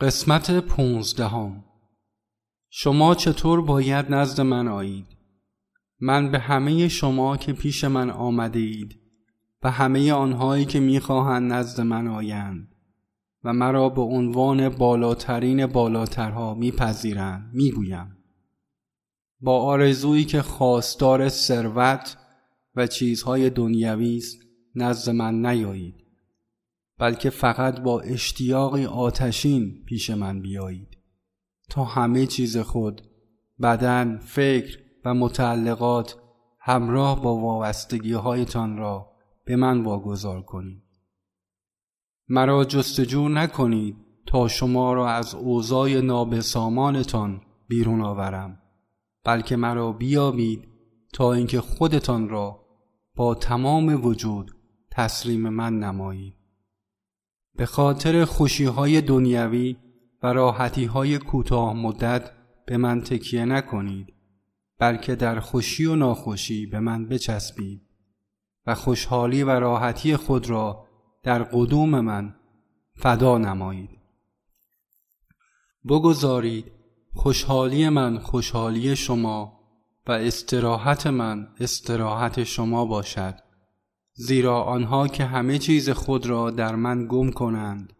قسمت پونزدهم. شما چطور باید نزد من آیید؟ من به همه شما که پیش من آمده اید و همه آنهایی که می‌خواهند نزد من آیند و مرا به عنوان بالاترین بالاترها میپذیرند می‌گویم. با آرزویی که خواستار ثروت و چیزهای دنیوی است نزد من نیایید. بلکه فقط با اشتیاقی آتشین پیش من بیایید تا همه چیز خود بدن، فکر و متعلقات همراه با وابستگی هایتان را به من واگذار کنید. مرا جستجو نکنید تا شما را از اوضاع نابسامانتان بیرون آورم بلکه مرا بیابید تا اینکه خودتان را با تمام وجود تسلیم من نمایید به خاطر خوشی های دنیوی و راحتی های کوتاه مدت به من تکیه نکنید بلکه در خوشی و ناخوشی به من بچسبید و خوشحالی و راحتی خود را در قدوم من فدا نمایید. بگذارید خوشحالی من خوشحالی شما و استراحت من استراحت شما باشد. زیرا آنها که همه چیز خود را در من گم کنند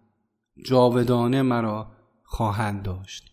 جاودانه مرا خواهند داشت.